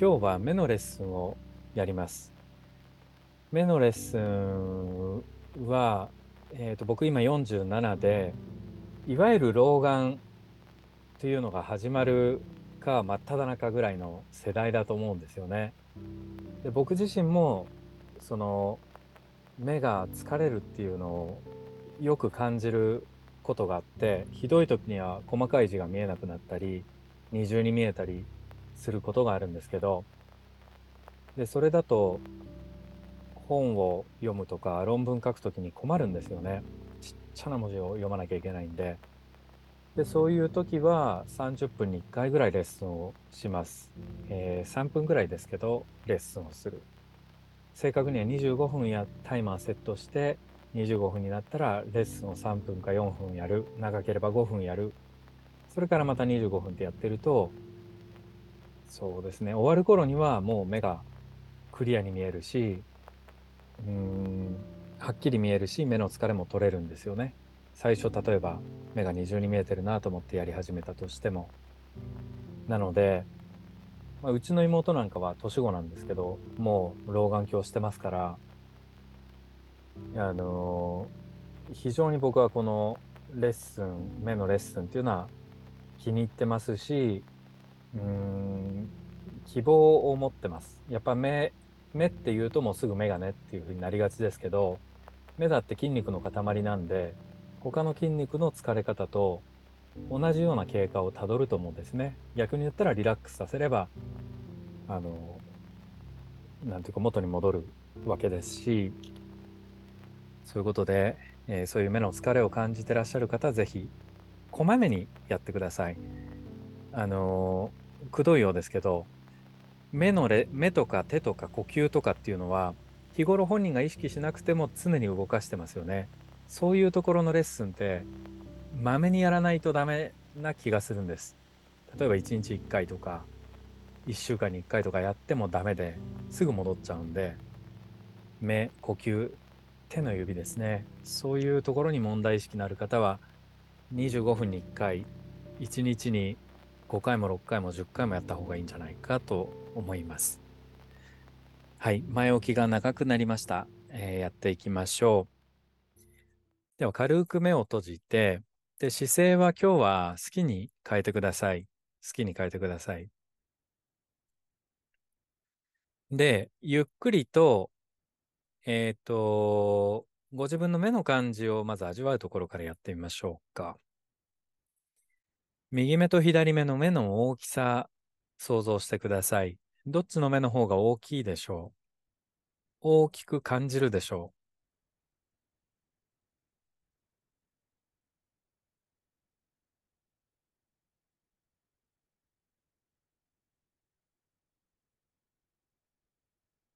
今日は目のレッスンをやります。目のレッスンは、えーと、僕今47でいわゆる老眼というのが始まるか真っ只中ぐらいの世代だと思うんですよね。で僕自身もその目が疲れるっていうのをよく感じることがあってひどい時には細かい字が見えなくなったり二重に見えたりすることがあるんですけどでそれだと本を読むとか論文書くときに困るんですよね。ちっちゃな文字を読まなきゃいけないんで。でそういう時は30分に1回ぐらいレッスンをします、えー、3分ぐらいですけどレッスンをする。正確には25分やタイマーセットして25分になったらレッスンを3分か4分やる。長ければ5分やる。それからまた25分ってやってるとそうですね。終わる頃にはもう目がクリアに見えるしうんはっきり見えるし目の疲れも取れるんですよね。最初例えば目が二重に見えてるなと思ってやり始めたとしても。なので、まあ、うちの妹なんかは年子なんですけどもう老眼鏡してますからあのー、非常に僕はこのレッスン目のレッスンっていうのは気に入ってますしうん希望を持ってます。やっぱ目目っていうともうすぐ目がねっていう風になりがちですけど目だって筋肉の塊なんで他の筋肉の疲れ方と同じような経過をたどると思うんですね。逆に言ったらリラックスさせればあのなんていうか元に戻るわけですしそういうことで、えー、そういう目の疲れを感じてらっしゃる方は是非こまめにやってください。あのーくどいようですけど目のレ目とか手とか呼吸とかっていうのは日頃本人が意識しなくても常に動かしてますよね。そういうところのレッスンってまめにやらないとダメな気がするんです。例えば1日1回とか1週間に1回とかやってもダメですぐ戻っちゃうんで目呼吸手の指ですね。そういうところに問題意識のある方は25分に1回1日に5回も6回も10回もやった方がいいんじゃないかと思います。はい、前置きが長くなりました。えー、やっていきましょう。では軽く目を閉じて、で姿勢は今日は好きに変えてください。好きに変えてください。で、ゆっくりと、えっ、ー、と、ご自分の目の感じをまず味わうところからやってみましょうか。右目と左目の目の大きさ、想像してください。どっちの目の方が大きいでしょう？大きく感じるでしょう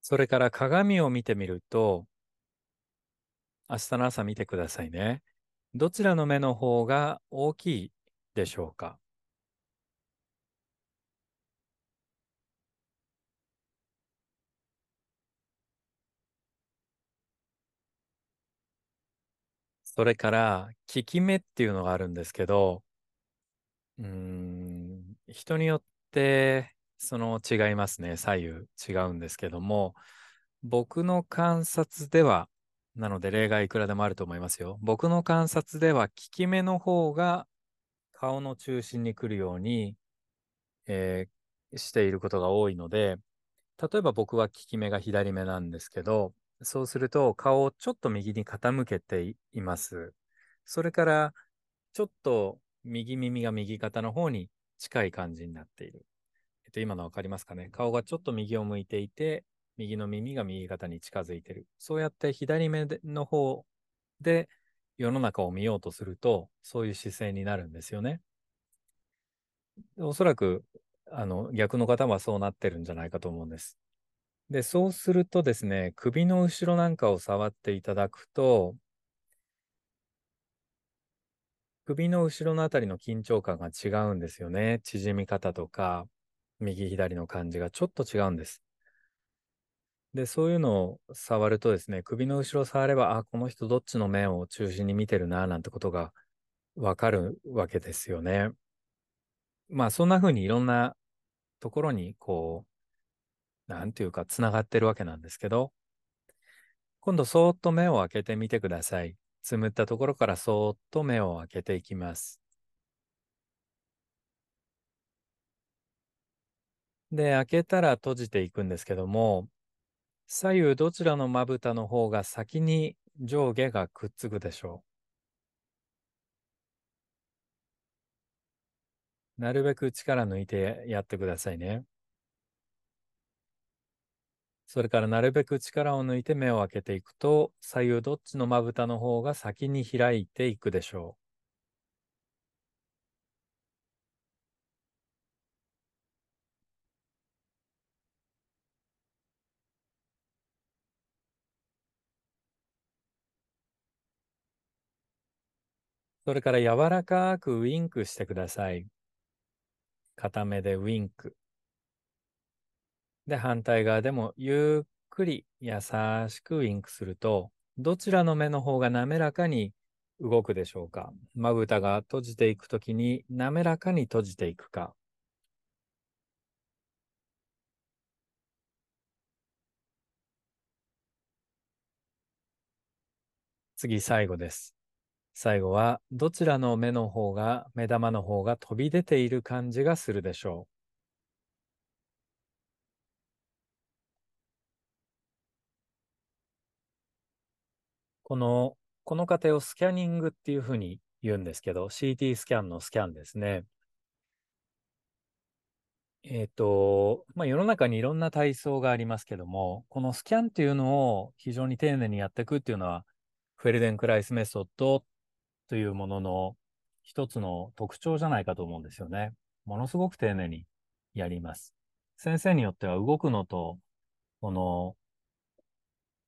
それから鏡を見てみると、明日の朝見てくださいね。どちらの目の方が大きいでしょうかそれから、効き目っていうのがあるんですけど、うん、人によってその違いますね。左右違うんですけども、僕の観察では、なので例外いくらでもあると思いますよ。僕の観察では、効き目の方が顔の中心に来るように、えー、していることが多いので、例えば僕は利き目が左目なんですけど、そうすると顔をちょっと右に傾けています。それから、ちょっと右耳が右肩の方に近い感じになっている。えっと、今のわかりますかね？顔がちょっと右を向いていて、右の耳が右肩に近づいている。そうやって左目の方で世の中を見ようとすると、そういう姿勢になるんですよね。おそらく、あの、逆の方はそうなってるんじゃないかと思うんです。で、そうするとですね、首の後ろなんかを触っていただくと、首の後ろのあたりの緊張感が違うんですよね。縮み方とか、右左の感じがちょっと違うんです。で、そういうのを触るとですね、首の後ろを触れば、あ、この人どっちの面を中心に見てるな、なんてことがわかるわけですよね。まあ、そんな風にいろんなところに、こうなんていうか、つながってるわけなんですけど、今度、そーっと目を開けてみてください。つむったところからそーっと目を開けていきます。で、開けたら閉じていくんですけども、左右どちらのまぶたの方が先に上下がくっつくでしょう。なるべく力抜いてやってくださいね。それからなるべく力を抜いて目を開けていくと、左右どっちのまぶたの方が先に開いていくでしょう。それから柔らかくウィンクしてください。片目でウィンク。で、反対側でもゆっくり優しくウィンクすると、どちらの目の方が滑らかに動くでしょうか？まぶたが閉じていくときに滑らかに閉じていくか。次、最後です。最後は、どちらの目の方が、目玉の方が飛び出ている感じがするでしょう。この、この過程をスキャニングっていうふうに言うんですけど、CT スキャンのスキャンですね。えっ、ー、と、まあ、世の中にいろんな体操がありますけども、このスキャンっていうのを非常に丁寧にやっていくっていうのは、フェルデンクライスメソッドっというものの一つの特徴じゃないかと思うんですよね。ものすごく丁寧にやります。先生によっては動くのと、この、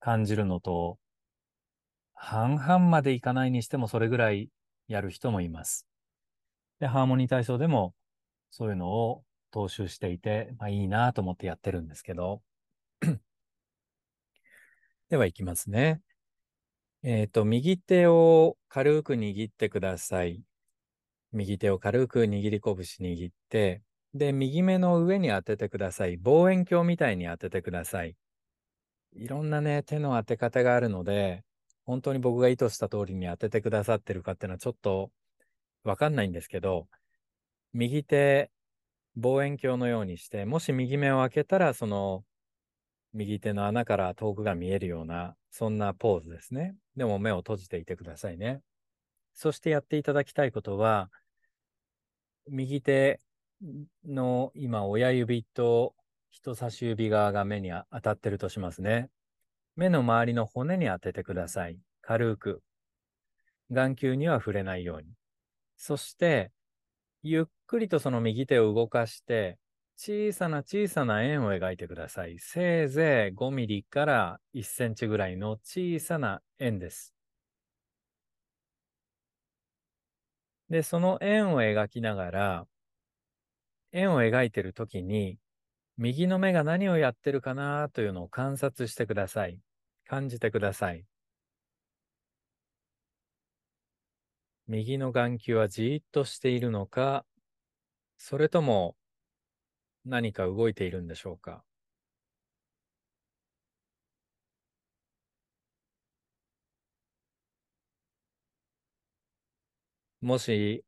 感じるのと、半々までいかないにしてもそれぐらいやる人もいます。で、ハーモニー体操でもそういうのを踏襲していて、まあいいなと思ってやってるんですけど。では行きますね。えっ、ー、と、右手を軽く握ってください。右手を軽く握り拳握って、で、右目の上に当ててください。望遠鏡みたいに当ててください。いろんなね、手の当て方があるので、本当に僕が意図した通りに当ててくださってるかっていうのはちょっとわかんないんですけど、右手、望遠鏡のようにして、もし右目を開けたら、その右手の穴から遠くが見えるような、そんなポーズですね。でも目を閉じていてくださいね。そしてやっていただきたいことは、右手の今親指と人差し指側が目に当たってるとしますね。目の周りの骨に当ててください。軽く。眼球には触れないように。そして、ゆっくりとその右手を動かして、小さな小さな円を描いてください。せいぜい5ミリから1センチぐらいの小さな円です。で、その円を描きながら、円を描いているときに、右の目が何をやってるかなというのを観察してください。感じてください。右の眼球はじーっとしているのか、それとも何か動いているんでしょうか？もし、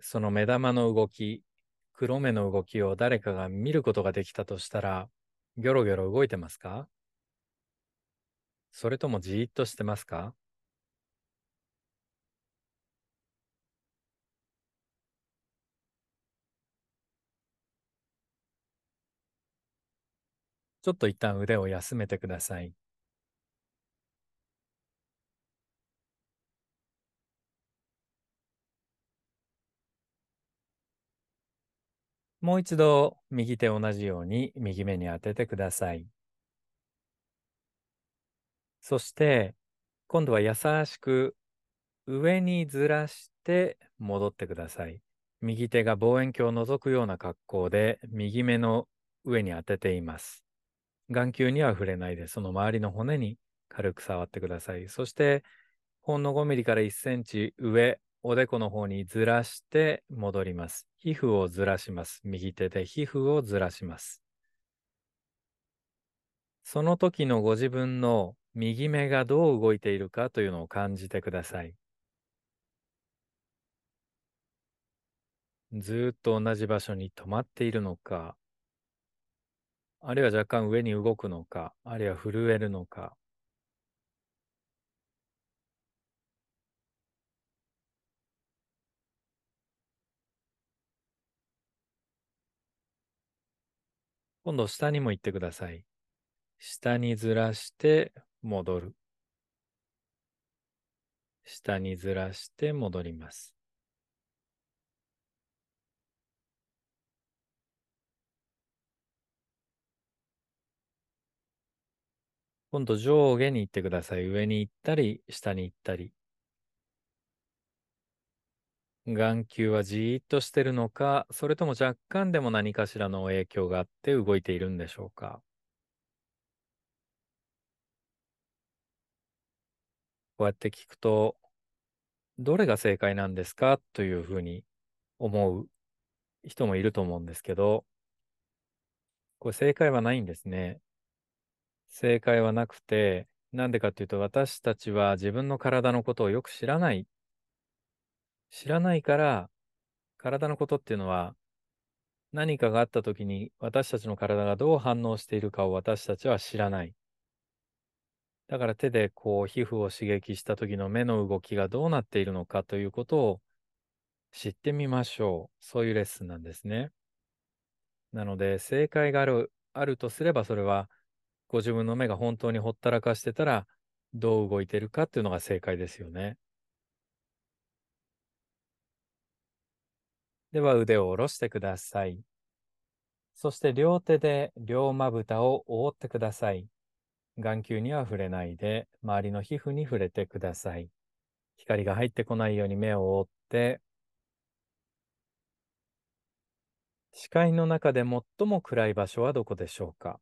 その目玉の動き、黒目の動きを誰かが見ることができたとしたら、ギョロギョロ動いてますか？それともじーっとしてますか？ちょっと一旦腕を休めてください。もう一度右手同じように右目に当ててください。そして今度は優しく上にずらして戻ってください。右手が望遠鏡を覗くような格好で右目の上に当てています。眼球には触れないで、その周りの骨に軽く触ってください。そして、ほんの5ミリから1センチ上、おでこの方にずらして戻ります。皮膚をずらします。右手で皮膚をずらします。その時のご自分の右目がどう動いているかというのを感じてください。ずっと同じ場所に止まっているのか、あるいは若干上に動くのか、あるいは震えるのか。今度下にも行ってください。下にずらして戻る。下にずらして戻ります。今度上下に行ってください。上に行ったり、下に行ったり。眼球はじーっとしてるのか、それとも若干でも何かしらの影響があって動いているんでしょうか。こうやって聞くと、どれが正解なんですか？というふうに思う人もいると思うんですけど、これ正解はないんですね。正解はなくて、なんでかっていうと私たちは自分の体のことをよく知らない。知らないから、体のことっていうのは何かがあった時に私たちの体がどう反応しているかを私たちは知らない。だから手でこう皮膚を刺激した時の目の動きがどうなっているのかということを知ってみましょう。そういうレッスンなんですね。なので正解がある、あるとすればそれはご自分の目が本当にほったらかしてたらどう動いてるかっていうのが正解ですよね。では腕を下ろしてください。そして両手で両まぶたを覆ってください。眼球には触れないで、周りの皮膚に触れてください。光が入ってこないように目を覆って、視界の中で最も暗い場所はどこでしょうか？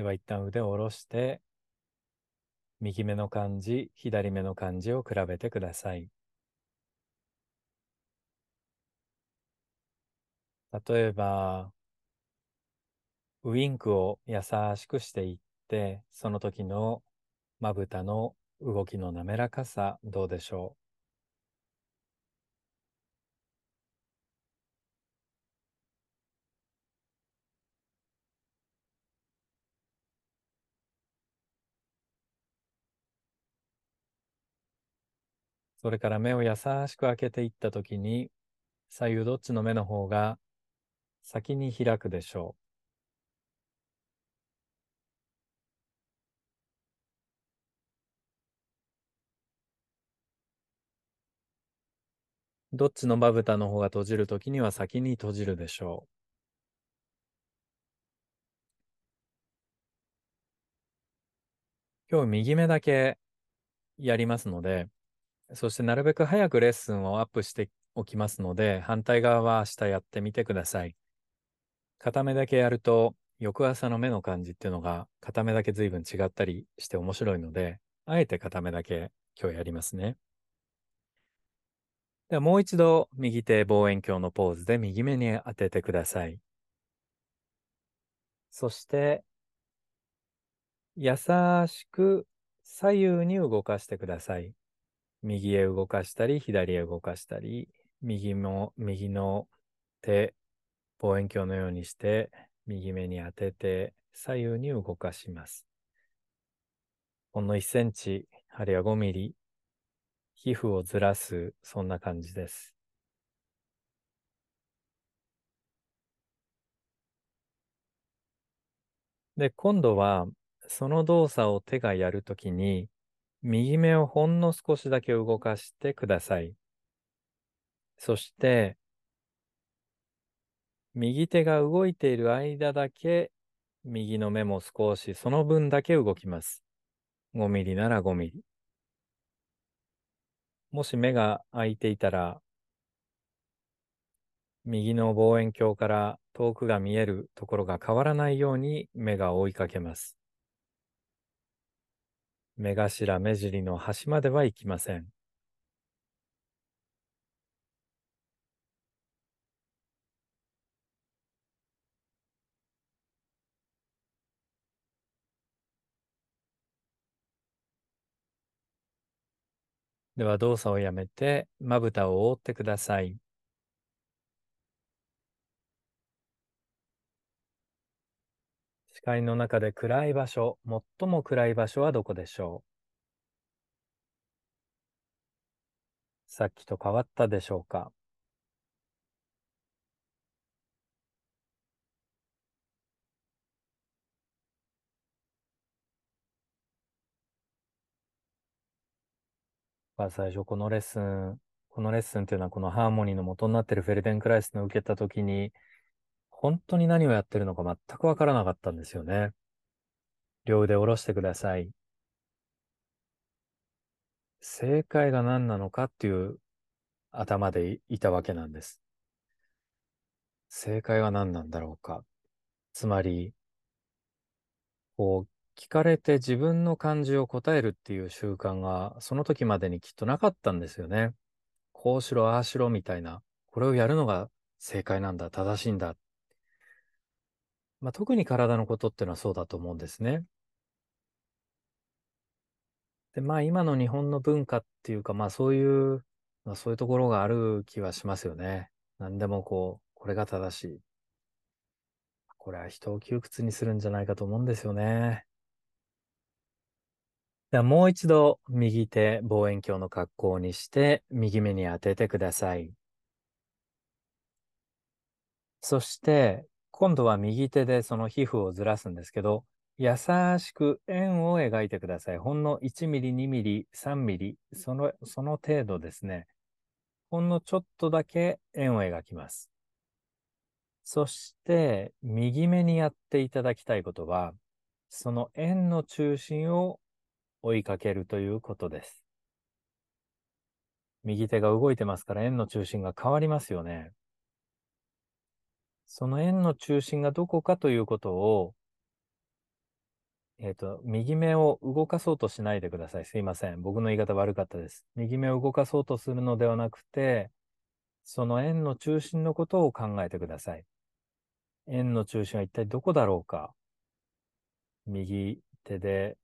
では一旦腕を下ろして、右目の感じ、左目の感じを比べてください。例えば、ウインクを優しくしていって、その時のまぶたの動きの滑らかさ、どうでしょう？それから目を優しく開けていったときに、左右どっちの目の方が先に開くでしょう。どっちのまぶたの方が閉じるときには先に閉じるでしょう。今日右目だけやりますので、そしてなるべく早くレッスンをアップしておきますので、反対側は明日やってみてください。片目だけやると、翌朝の目の感じっていうのが片目だけ随分違ったりして面白いので、あえて片目だけ今日やりますね。ではもう一度右手望遠鏡のポーズで右目に当ててください。そして、優しく左右に動かしてください。右へ動かしたり、左へ動かしたり、右も、右の手、望遠鏡のようにして、右目に当てて、左右に動かします。ほんの1センチ、あるいは5ミリ、皮膚をずらす、そんな感じです。で、今度は、その動作を手がやるときに、右目をほんの少しだけ動かしてください。そして、右手が動いている間だけ、右の目も少しその分だけ動きます。5ミリなら5ミリ。もし目が開いていたら、右の望遠鏡から遠くが見えるところが変わらないように目が追いかけます。目頭目尻の端までは行きません。では動作をやめて、まぶたを覆ってください。視界の中で暗い場所、最も暗い場所はどこでしょう？さっきと変わったでしょうか？最初このレッスン、このレッスンっていうのはこのハーモニーの元になっているフェルデンクライスの受けたときに、本当に何をやってるのか全くわからなかったんですよね。両腕下ろしてください。正解が何なのかっていう頭でいたわけなんです。正解は何なんだろうか。つまり、こう、聞かれて自分の感じを答えるっていう習慣が、その時までにきっとなかったんですよね。こうしろ、ああしろみたいな。これをやるのが正解なんだ、正しいんだ。まあ、特に体のことっていうのはそうだと思うんですね。で、まあ今の日本の文化っていうか、まあそういう、まあそういうところがある気はしますよね。何でもこう、これが正しい。これは人を窮屈にするんじゃないかと思うんですよね。ではもう一度右手望遠鏡の格好にして右目に当ててください。そして今度は右手でその皮膚をずらすんですけど、優しく円を描いてください。ほんの1ミリ、2ミリ、3ミリ、その、その程度ですね。ほんのちょっとだけ円を描きます。そして、右目にやっていただきたいことは、その円の中心を追いかけるということです。右手が動いてますから円の中心が変わりますよね。その円の中心がどこかということを、えっ、ー、と、右目を動かそうとしないでください。すいません。僕の言い方悪かったです。右目を動かそうとするのではなくて、その円の中心のことを考えてください。円の中心は一体どこだろうか右手で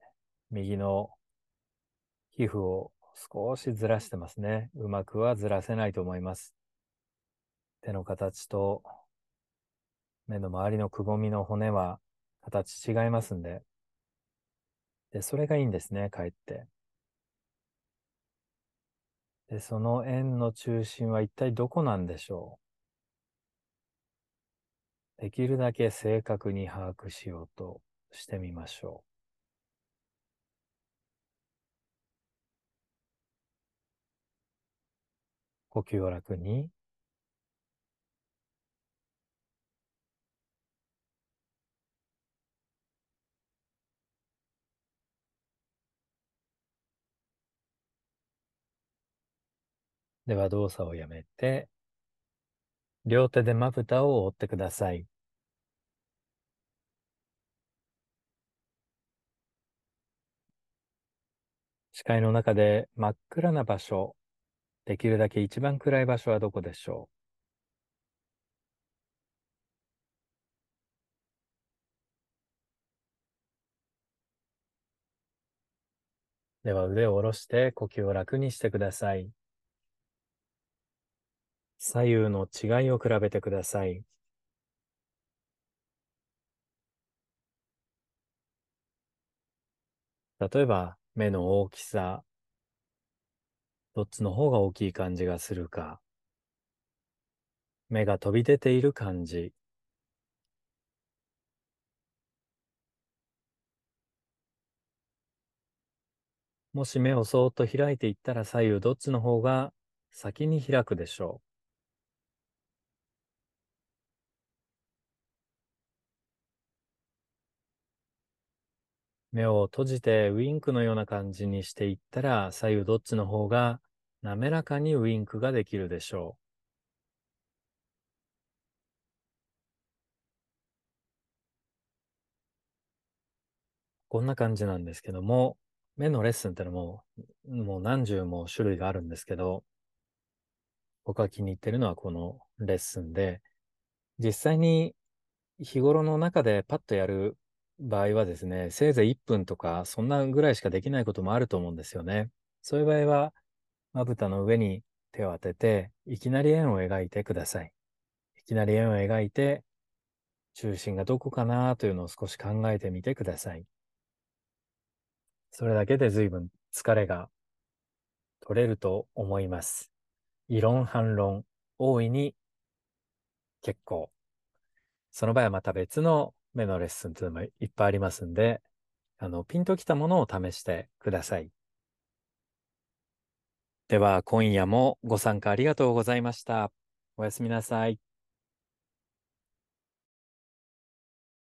右の皮膚を少しずらしてますね。うまくはずらせないと思います。手の形と目の周りのくぼみの骨は形違いますんで。で、それがいいんですね、かえって。で、その円の中心は一体どこなんでしょうできるだけ正確に把握しようとしてみましょう。呼吸を楽にでは動作をやめて、両手でまぶたを覆ってください。視界の中で真っ暗な場所、できるだけ一番暗い場所はどこでしょう？では腕を下ろして呼吸を楽にしてください。左右の違いを比べてください。例えば、目の大きさ、どっちの方が大きい感じがするか、目が飛び出ている感じ、もし目をそーっと開いていったら左右どっちの方が先に開くでしょう。目を閉じてウインクのような感じにしていったら、左右どっちの方が滑らかにウインクができるでしょう。こんな感じなんですけども、目のレッスンってのも、もう何十も種類があるんですけど、僕が気に入ってるのはこのレッスンで、実際に日頃の中でパッとやる場合はですね、せいぜい1分とか、そんなぐらいしかできないこともあると思うんですよね。そういう場合は、まぶたの上に手を当てて、いきなり円を描いてください。いきなり円を描いて、中心がどこかなというのを少し考えてみてください。それだけで随分疲れが取れると思います。異論反論、大いに結構。その場合はまた別の目のレッスンというのもいっぱいありますんで、あの、ピンときたものを試してください。では、今夜もご参加ありがとうございました。おやすみなさい。